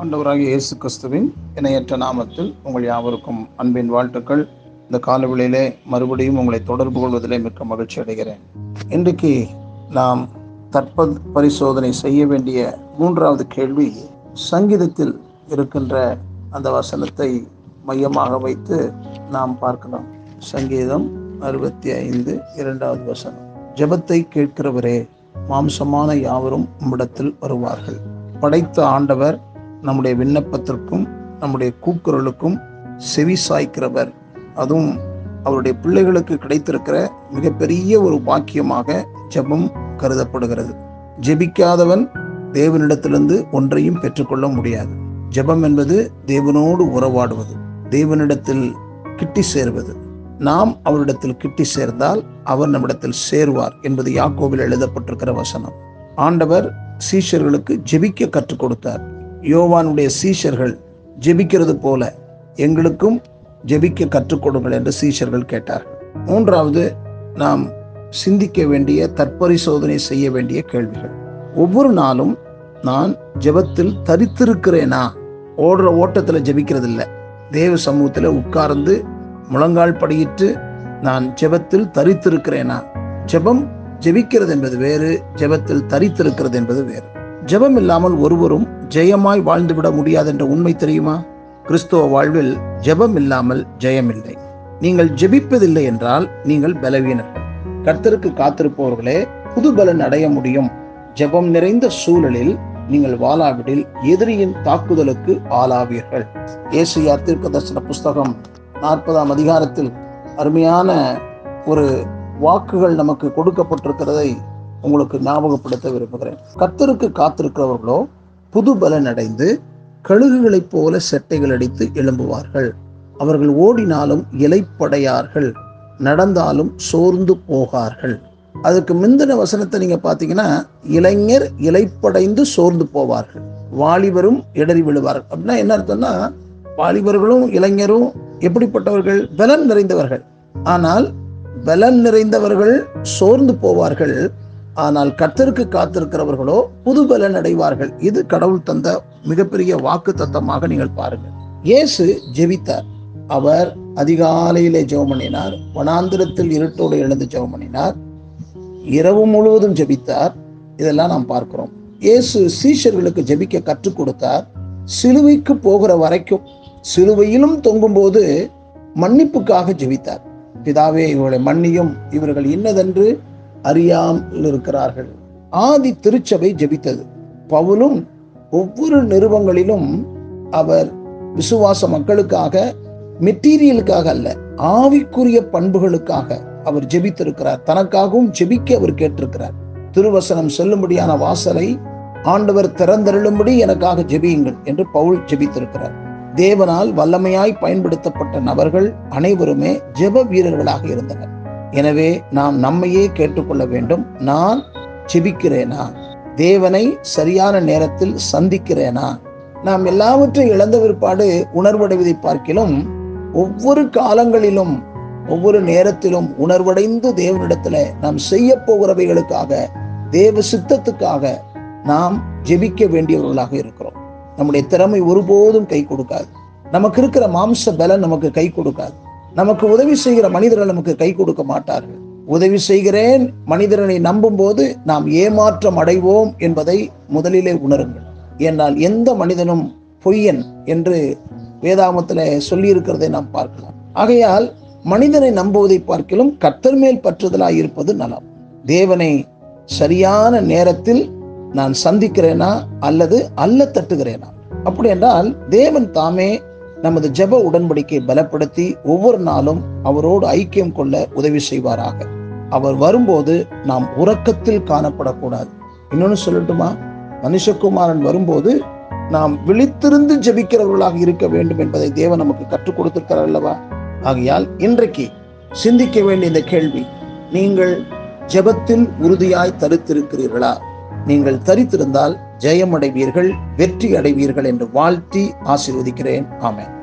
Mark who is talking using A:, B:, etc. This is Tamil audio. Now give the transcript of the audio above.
A: ஆண்டவராகிய இயேசு கிறிஸ்துவின் இணையற்ற நாமத்தில் உங்கள் யாவருக்கும் அன்பின் வாழ்த்துக்கள். இந்த காலவெளியிலே மறுபடியும் உங்களை தொடர்பு கொள்வதிலே மிக்க மகிழ்ச்சி அடைகிறேன். இன்றைக்கு நாம் தற்ப பரிசோதனை செய்ய வேண்டிய மூன்றாவது கேள்வி சங்கீதத்தில் இருக்கின்ற அந்த வசனத்தை மையமாக வைத்து நாம் பார்க்கலாம். சங்கீதம் அறுபத்தி ஐந்து இரண்டாவது வசனம். ஜபத்தை கேட்கிறவரே மாம்சமான யாவரும் உம்மிடத்தில் வருவார்கள். படைத்த ஆண்டவர் நம்முடைய விண்ணப்பத்திற்கும் நம்முடைய கூக்குரலுக்கும் செவி சாய்க்கிறவர். அதுவும் அவருடைய பிள்ளைகளுக்கு கிடைத்திருக்கிற மிகப்பெரிய ஒரு பாக்கியமாக ஜெபம் கருதப்படுகிறது. ஜெபிக்காதவன் தேவனிடத்திலிருந்து ஒன்றையும் பெற்றுக்கொள்ள முடியாது. ஜெபம் என்பது தேவனோடு உறவாடுவது தேவனிடத்தில் கிட்டி சேர்வது. நாம் அவரிடத்தில் கிட்டி சேர்ந்தால் அவர் நம்மிடத்தில் சேருவார் என்பது யாக்கோவில் எழுதப்பட்டிருக்கிற வசனம். ஆண்டவர் சீஷர்களுக்கு ஜெபிக்க கற்றுக் கொடுத்தார். யோவானுடைய சீஷர்கள் ஜெபிக்கிறது போல எங்களுக்கும் ஜெபிக்க கற்றுக் கொடுங்கள் என்று சீஷர்கள் கேட்டார்கள். மூன்றாவது நாம் சிந்திக்க வேண்டிய தற்பரிசோதனை செய்ய வேண்டிய கேள்விகள். ஒவ்வொரு நாளும் நான் ஜெபத்தில் தரித்திருக்கிறேனா? ஓடுற ஓட்டத்தில் ஜெபிக்கிறது இல்லை தேவ சமூகத்தில் உட்கார்ந்து முழங்கால் படியிட்டு நான் ஜெபத்தில் தரித்திருக்கிறேனா? ஜெபம் ஜெபிக்கிறது என்பது வேறு ஜெபத்தில் தரித்திருக்கிறது என்பது வேறு. ஜெபம் இல்லாமல் ஒருவரும் ஜெயமாய் வாழ்ந்துவிட முடியாது என்ற உண்மை தெரியுமா? கிறிஸ்துவ வாழ்வில் ஜெபம் இல்லாமல் ஜெயமில்லை. நீங்கள் ஜெபிப்பதில்லை என்றால் நீங்கள் பலவீனர். கர்த்தருக்கு காத்திருப்பவர்களே புது பலன் அடைய முடியும். ஜெபம் நிறைந்த சூழலில் நீங்கள் வாழாவிடில் எதிரியின் தாக்குதலுக்கு ஆளாவீர்கள். ஏசியா தீர்க்க தரிசன புஸ்தகம் நாற்பதாம் அதிகாரத்தில் அருமையான ஒரு வாக்குகள் நமக்கு கொடுக்கப்பட்டிருக்கிறதை உங்களுக்கு ஞாபகப்படுத்த விரும்புகிறேன். கத்தருக்கு காத்திருக்கிறவர்களோ புது பலன் அடைந்து கழுகுகளைப் போல செட்டைகள் அடித்து எழும்புவார்கள். அவர்கள் ஓடினாலும் இலைப்படையார்கள் நடந்தாலும் சோர்ந்து போகார்கள். அதுக்கு முந்தின வசனத்தை நீங்க பாத்தீங்கன்னா இளைஞர் இலைப்படைந்து சோர்ந்து போவார்கள். வாலிபரும் இடறி விழுவார்கள். அப்படின்னா என்ன அர்த்தம்னா வாலிபர்களும் இளைஞரும் எப்படிப்பட்டவர்கள்? பலம் நிறைந்தவர்கள். ஆனால் பலம் நிறைந்தவர்கள் சோர்ந்து போவார்கள். ஆனால் கர்த்தருக்கு காத்திருக்கிறவர்களோ புது பலன் அடைவார்கள். இது கடவுள் தந்த மிகப்பெரிய வாக்கு தத்தமாக நீங்கள் பாருங்கள். இயேசு ஜெபித்தார். அவர் அதிகாலையிலே ஜெபம் பண்ணினார். வனாந்திரத்தில் இருட்டோடு எழுந்து ஜெபம் பண்ணினார். இரவு முழுவதும் ஜெபித்தார். இதெல்லாம் நாம் பார்க்கிறோம். இயேசு சீஷர்களுக்கு ஜெபிக்க கற்றுக் கொடுத்தார். சிலுவைக்கு போகிற வரைக்கும் சிலுவையிலும் தொங்கும்போது மன்னிப்புக்காக ஜெபித்தார். பிதாவே இவர்களை மன்னியும் இவர்கள் இன்னதென்று அறியாமல் இருக்கிறார்கள் ஆதி திருச்சபை ஜெபித்தது. பவுலும் ஒவ்வொரு நிறுவங்களிலும் அவர் விசுவாச மக்களுக்காக மெட்டீரியலுக்காக அல்ல ஆவிக்குரிய பண்புகளுக்காக அவர் ஜெபித்திருக்கிறார். தனக்காகவும் ஜெபிக்க அவர் கேட்டிருக்கிறார். திருவசனம் செல்லும்படியான வாசலை ஆண்டவர் திறந்தருளும்படி எனக்காக ஜெபியுங்கள் என்று பவுல் ஜெபித்திருக்கிறார். தேவனால் வல்லமையாய் பயன்படுத்தப்பட்ட நபர்கள் அனைவருமே ஜெப வீரர்களாக இருந்தனர். எனவே நாம் நம்மையே கேட்டுக்கொள்ள வேண்டும். நான் ஜெபிக்கிறேனா? தேவனை சரியான நேரத்தில் சந்திக்கிறேனா? நாம் எல்லாவற்றையும் இழந்த பிற்பாடு உணர்வடைவதை பார்க்கிலும் ஒவ்வொரு காலங்களிலும் ஒவ்வொரு நேரத்திலும் உணர்வடைந்து தேவனிடத்துல நாம் செய்ய போகிறவைகளுக்காக தேவ சித்தத்துக்காக நாம் ஜெபிக்க வேண்டியவர்களாக இருக்கிறோம். நம்முடைய திறமை ஒருபோதும் கை கொடுக்காது. நமக்கு இருக்கிற மாம்ச பலன் நமக்கு கை கொடுக்காது. நமக்கு உதவி செய்கிற மனிதர்கள் நமக்கு கை கொடுக்க மாட்டார்கள். உதவி செய்கிறேன் மனிதரனை நம்பும் போது நாம் ஏமாற்றம் அடைவோம் என்பதை முதலிலே உணருங்கள். ஏனால் எந்த மனிதனும் பொய்யன் என்று வேதாமத்தில் சொல்லியிருக்கிறதை நாம் பார்க்கலாம். ஆகையால் மனிதனை நம்புவதை பார்க்கிலும் கத்தர் மேல் பற்றுதலாய் இருப்பது நலம். தேவனை சரியான நேரத்தில் நான் சந்திக்கிறேனா அல்லது அல்ல தட்டுகிறேனா? அப்படி என்றால் தேவன் தாமே நமது ஜெப உடன்படிக்கை பலப்படுத்தி ஒவ்வொரு நாளும் அவரோடு ஐக்கியம் கொள்ள உதவி செய்வாராக. அவர் வரும்போது நாம் உறக்கத்தில் காணப்படக்கூடாது. இன்னொன்னு சொல்லட்டுமா? மனுஷகுமாரன் வரும்போது நாம் விழித்திருந்து ஜெபிக்கிறவர்களாக இருக்க வேண்டும் என்பதை தேவன் நமக்கு கற்றுக் கொடுத்திருக்கிறார் அல்லவா? ஆகையால் இன்றைக்கு சிந்திக்க வேண்டிய இந்த கேள்வி நீங்கள் ஜெபத்தில் உறுதியாய் தரித்திருக்கிறீர்களா நீங்கள் தரித்திருந்தால் ஜெயம் அடைவீர்கள் வெற்றி அடைவீர்கள் என்று வாழ்த்தி ஆசீர்வதிக்கிறேன். ஆமேன்.